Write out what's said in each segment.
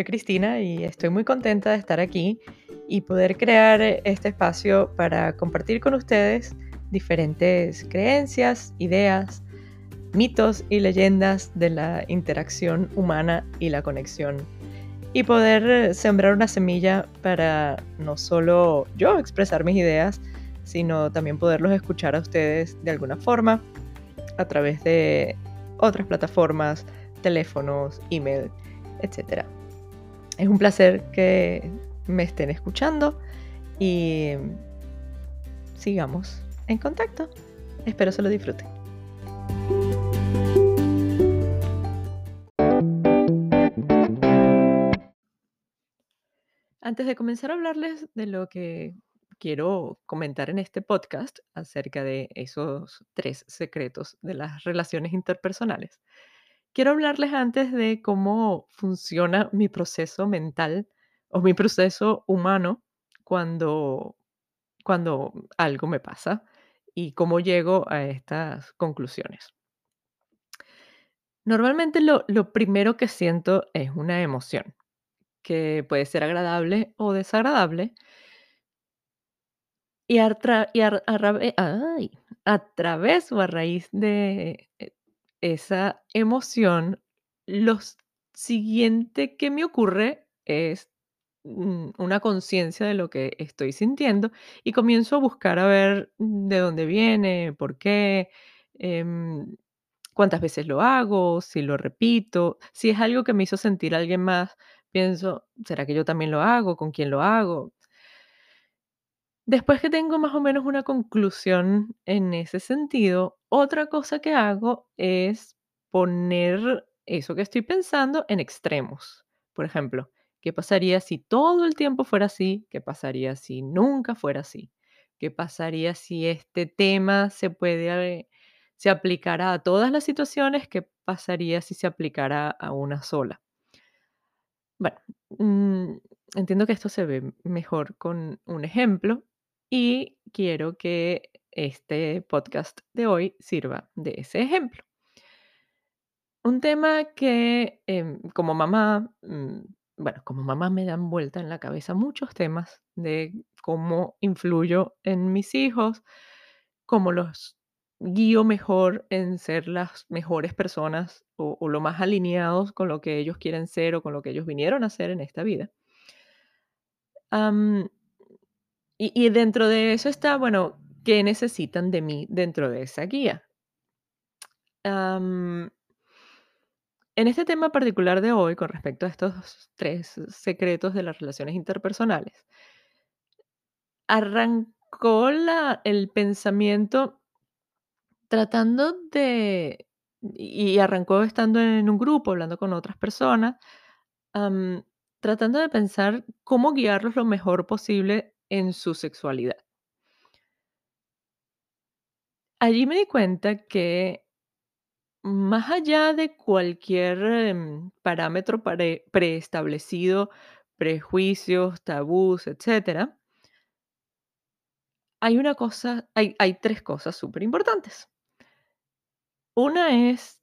soy Cristina y estoy muy contenta de estar aquí y poder crear este espacio para compartir con ustedes diferentes creencias, ideas, mitos y leyendas de la interacción humana y la conexión. Y poder sembrar una semilla para no solo yo expresar mis ideas, sino también poderlos escuchar a ustedes de alguna forma a través de otras plataformas, teléfonos, email, etc. Es un placer que me estén escuchando y sigamos en contacto. Espero se lo disfruten. Antes de comenzar a hablarles de lo que quiero comentar en este podcast acerca de esos tres secretos de las relaciones interpersonales, quiero hablarles antes de cómo funciona mi proceso mental o mi proceso humano cuando, cuando algo me pasa y cómo llego a estas conclusiones. Normalmente lo, lo primero que siento es una emoción, que puede ser agradable o desagradable, y, a, y a, a través o a raíz de eh, esa emoción, lo siguiente que me ocurre es mm, una conciencia de lo que estoy sintiendo y comienzo a buscar a ver de dónde viene, por qué, em, cuántas veces lo hago, si lo repito, si es algo que me hizo sentir alguien más, pienso, ¿será que yo también lo hago? ¿Con quién lo hago? Después que tengo más o menos una conclusión en ese sentido, otra cosa que hago es poner eso que estoy pensando en extremos. Por ejemplo, ¿qué pasaría si todo el tiempo fuera así? ¿Qué pasaría si nunca fuera así? ¿Qué pasaría si este tema se puede se aplicara a todas las situaciones? ¿Qué pasaría si se aplicara a una sola? Bueno, mm, entiendo que esto se ve mejor con un ejemplo y quiero que este podcast de hoy sirva de ese ejemplo. Un tema que em, como mamá, mm, bueno, como mamá me dan vuelta en la cabeza muchos temas de cómo influyo en mis hijos, cómo los guío mejor en ser las mejores personas o, lo más alineados con lo que ellos quieren ser o con lo que ellos vinieron a ser en esta vida. Y, dentro de eso está, bueno, ¿qué necesitan de mí dentro de esa guía? En este tema particular de hoy, con respecto a estos tres secretos de las relaciones interpersonales, arrancó la, el pensamiento tratando de, y arrancó estando en un grupo, hablando con otras personas, tratando de pensar cómo guiarlos lo mejor posible en su sexualidad. Allí me di cuenta que más allá de cualquier em, parámetro preestablecido, prejuicios, tabús, etcétera, hay una cosa, hay, hay tres cosas súper importantes. Una es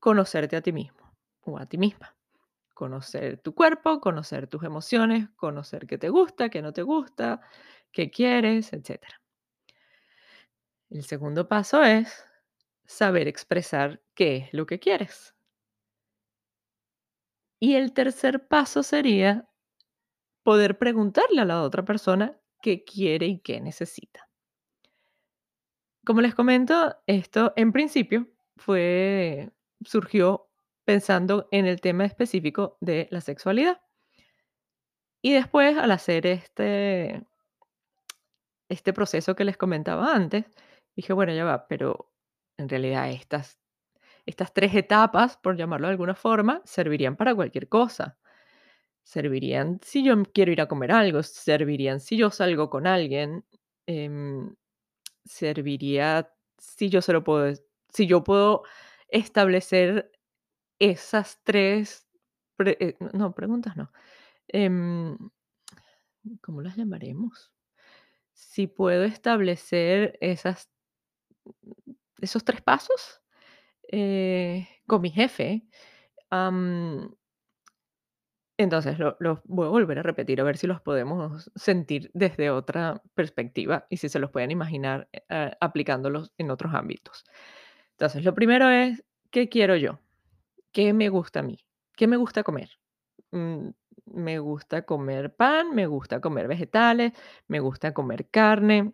conocerte a ti mismo o a ti misma. Conocer tu cuerpo, conocer tus emociones, conocer qué te gusta, qué no te gusta, qué quieres, etcétera. El segundo paso es saber expresar qué es lo que quieres. Y el tercer paso sería poder preguntarle a la otra persona qué quiere y qué necesita. Como les comento, esto en principio fue surgió pensando en el tema específico de la sexualidad. Y después, al hacer este, este proceso que les comentaba antes, dije, bueno, ya va, pero en realidad estas, estas tres etapas, por llamarlo de alguna forma, servirían para cualquier cosa. Servirían si yo quiero ir a comer algo, servirían si yo salgo con alguien, em, serviría si yo se lo puedo, si yo puedo establecer esas tres, eh, no, preguntas no, em, ¿cómo las llamaremos? Si puedo establecer esas, esos tres pasos eh, con mi jefe, Entonces, lo los voy a volver a repetir, a ver si los podemos sentir desde otra perspectiva y si se los pueden imaginar, eh, aplicándolos en otros ámbitos. Entonces, lo primero es, ¿qué quiero yo? ¿Qué me gusta a mí? ¿Qué me gusta comer? Mm, me gusta comer pan, me gusta comer vegetales, me gusta comer carne.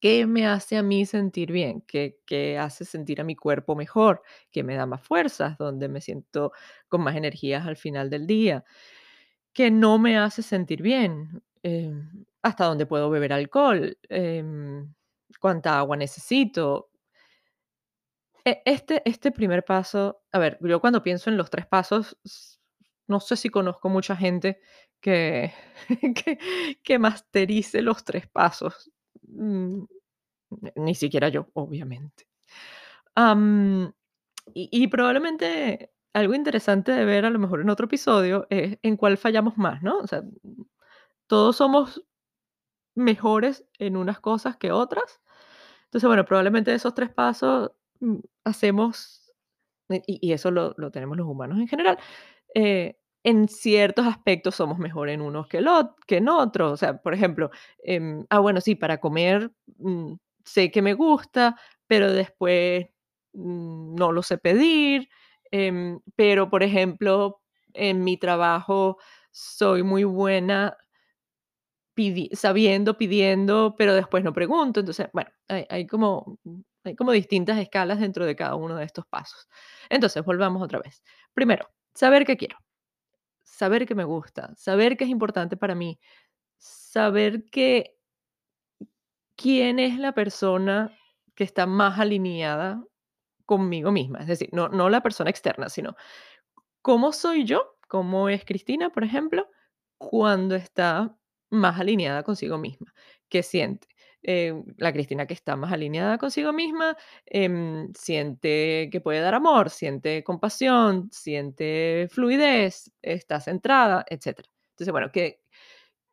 ¿Qué me hace a mí sentir bien? ¿Qué, hace sentir a mi cuerpo mejor? ¿Qué me da más fuerzas? ¿Dónde me siento con más energías al final del día? ¿Qué no me hace sentir bien? Em, ¿hasta dónde puedo beber alcohol? Em, ¿cuánta agua necesito? E- Este, este primer paso, a ver, yo cuando pienso en los tres pasos, no sé si conozco mucha gente que, que, masterice los tres pasos. Mm, Ni siquiera yo, obviamente. Am, y, y probablemente algo interesante de ver a lo mejor en otro episodio es en cuál fallamos más, ¿no? O sea, todos somos mejores en unas cosas que otras. Entonces, bueno, probablemente esos tres pasos hacemos, y, y eso lo, lo tenemos los humanos en general, eh, en ciertos aspectos somos mejor en unos que, en otros. O sea, por ejemplo, em, ah, bueno, sí, para comer mm, sé que me gusta, pero después mm, no lo sé pedir. em, pero, por ejemplo, en mi trabajo soy muy buena pidi- sabiendo, pidiendo, pero después no pregunto. Entonces, bueno, hay como, hay como distintas escalas dentro de cada uno de estos pasos. Entonces, volvamos otra vez. Primero, saber qué quiero saber que me gusta, saber que es importante para mí, saber que quién es la persona que está más alineada conmigo misma. Es decir, no, no la persona externa, sino cómo soy yo, cómo es Cristina, por ejemplo, cuando está más alineada consigo misma. ¿Qué siente? Eh, la Cristina que está más alineada consigo misma em, siente que puede dar amor, siente compasión, siente fluidez, está centrada, etc. Entonces, bueno, ¿qué,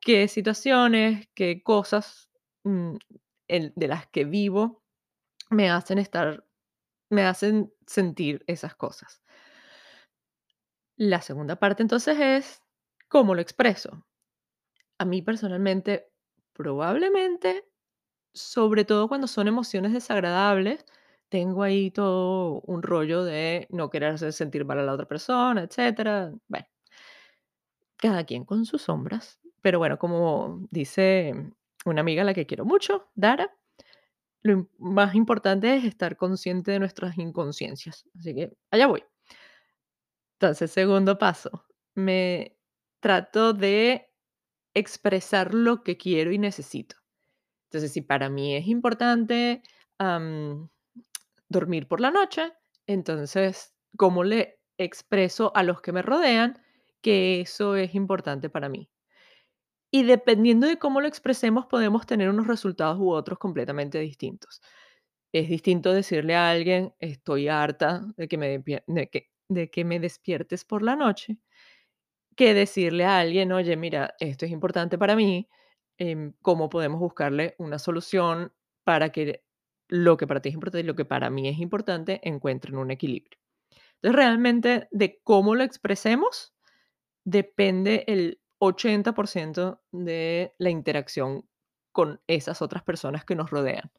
qué situaciones, qué cosas mm, el- de las que vivo me hacen estar, me hacen sentir esas cosas? La segunda parte entonces es cómo lo expreso. A mí personalmente, probablemente, sobre todo cuando son emociones desagradables, tengo ahí todo un rollo de no querer hacer sentir mal a la otra persona, etcétera. Bueno, cada quien con sus sombras. Pero bueno, como dice una amiga a la que quiero mucho, Dara, lo más importante es estar consciente de nuestras inconsciencias. Así que allá voy. Entonces, segundo paso, me trato de expresar lo que quiero y necesito. Entonces, si para mí es importante dormir por la noche, entonces, ¿cómo le expreso a los que me rodean que eso es importante para mí? Y dependiendo de cómo lo expresemos, podemos tener unos resultados u otros completamente distintos. Es distinto decirle a alguien, estoy harta de que me, de que me despiertes por la noche, que decirle a alguien, oye, mira, esto es importante para mí, em, ¿cómo podemos buscarle una solución para que lo que para ti es importante y lo que para mí es importante encuentren un equilibrio? Entonces, realmente de cómo lo expresemos depende el 80% de la interacción con esas otras personas que nos rodean.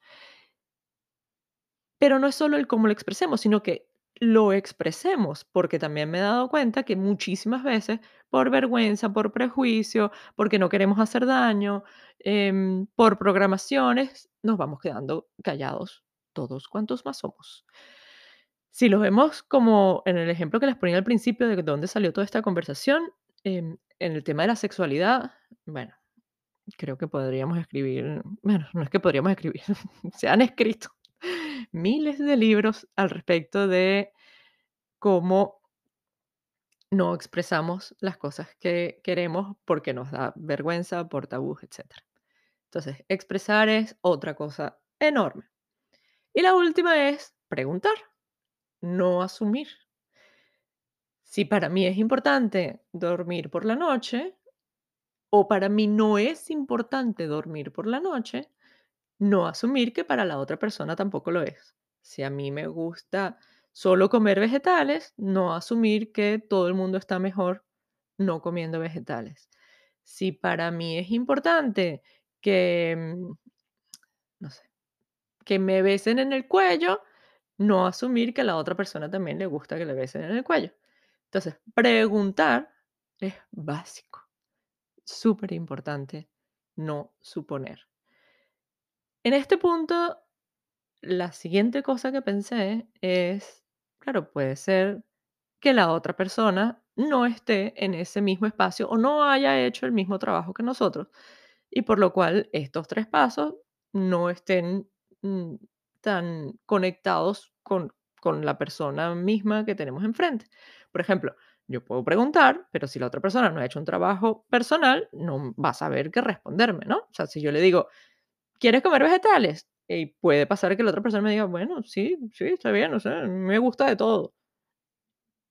Pero no es solo el cómo lo expresemos, sino que lo expresemos, porque también me he dado cuenta que muchísimas veces, por vergüenza, por prejuicio, porque no queremos hacer daño, em, por programaciones, nos vamos quedando callados todos cuantos más somos. Si lo vemos como en el ejemplo que les ponía al principio de dónde salió toda esta conversación, em, en el tema de la sexualidad, bueno, creo que podríamos escribir, bueno, no es que podríamos escribir, se han escrito miles de libros al respecto de cómo no expresamos las cosas que queremos porque nos da vergüenza, por tabús, etcétera. Entonces, expresar es otra cosa enorme. Y la última es preguntar, no asumir. Si para mí es importante dormir por la noche o para mí no es importante dormir por la noche, no asumir que para la otra persona tampoco lo es. Si a mí me gusta solo comer vegetales, no asumir que todo el mundo está mejor no comiendo vegetales. Si para mí es importante que, mm, no sé, que me besen en el cuello, no asumir que a la otra persona también le gusta que le besen en el cuello. Entonces, preguntar es básico, súper importante, no suponer. En este punto, la siguiente cosa que pensé es, claro, puede ser que la otra persona no esté en ese mismo espacio o no haya hecho el mismo trabajo que nosotros y por lo cual estos tres pasos no estén mm, tan conectados con, con la persona misma que tenemos enfrente. Por ejemplo, yo puedo preguntar, pero si la otra persona no ha hecho un trabajo personal, no va a saber qué responderme, ¿no? O sea, si yo le digo, ¿quieres comer vegetales? Y puede pasar que la otra persona me diga, bueno, sí, sí, está bien, o sea, me gusta de todo.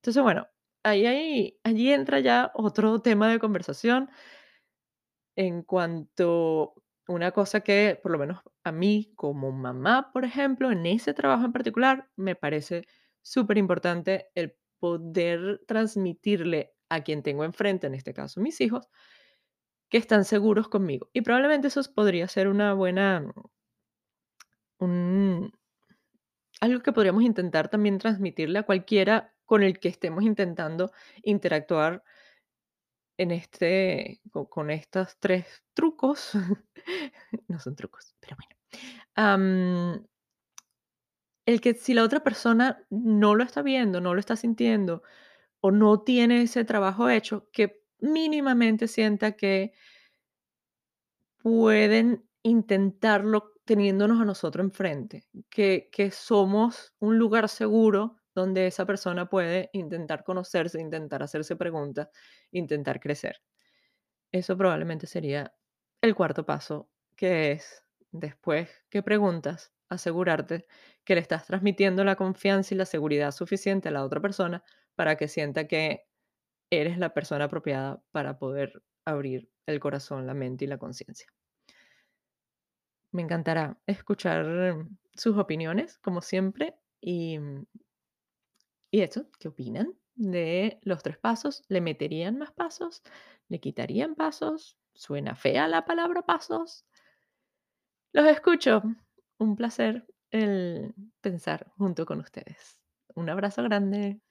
Entonces, bueno, ahí, ahí, allí entra ya otro tema de conversación en cuanto una cosa que, por lo menos a mí como mamá, por ejemplo, en ese trabajo en particular, me parece súper importante el poder transmitirle a quien tengo enfrente, en este caso mis hijos, que están seguros conmigo. Y probablemente eso podría ser una buena, un, algo que podríamos intentar también transmitirle a cualquiera con el que estemos intentando interactuar en este, co- con, estos tres trucos. no son trucos, pero bueno. El que si la otra persona no lo está viendo, no lo está sintiendo o no tiene ese trabajo hecho, que mínimamente sienta que pueden intentarlo teniéndonos a nosotros enfrente, que, que somos un lugar seguro donde esa persona puede intentar conocerse, intentar hacerse preguntas, intentar crecer. Eso probablemente sería el cuarto paso, que es, después que preguntas, asegurarte que le estás transmitiendo la confianza y la seguridad suficiente a la otra persona para que sienta que eres la persona apropiada para poder abrir el corazón, la mente y la conciencia. Me encantará escuchar mm, sus opiniones, como siempre, y, mm, y eso, ¿qué opinan de los tres pasos? ¿Le meterían más pasos? ¿Le quitarían pasos? ¿Suena fea la palabra pasos? Los escucho. Un placer el pensar junto con ustedes. Un abrazo grande.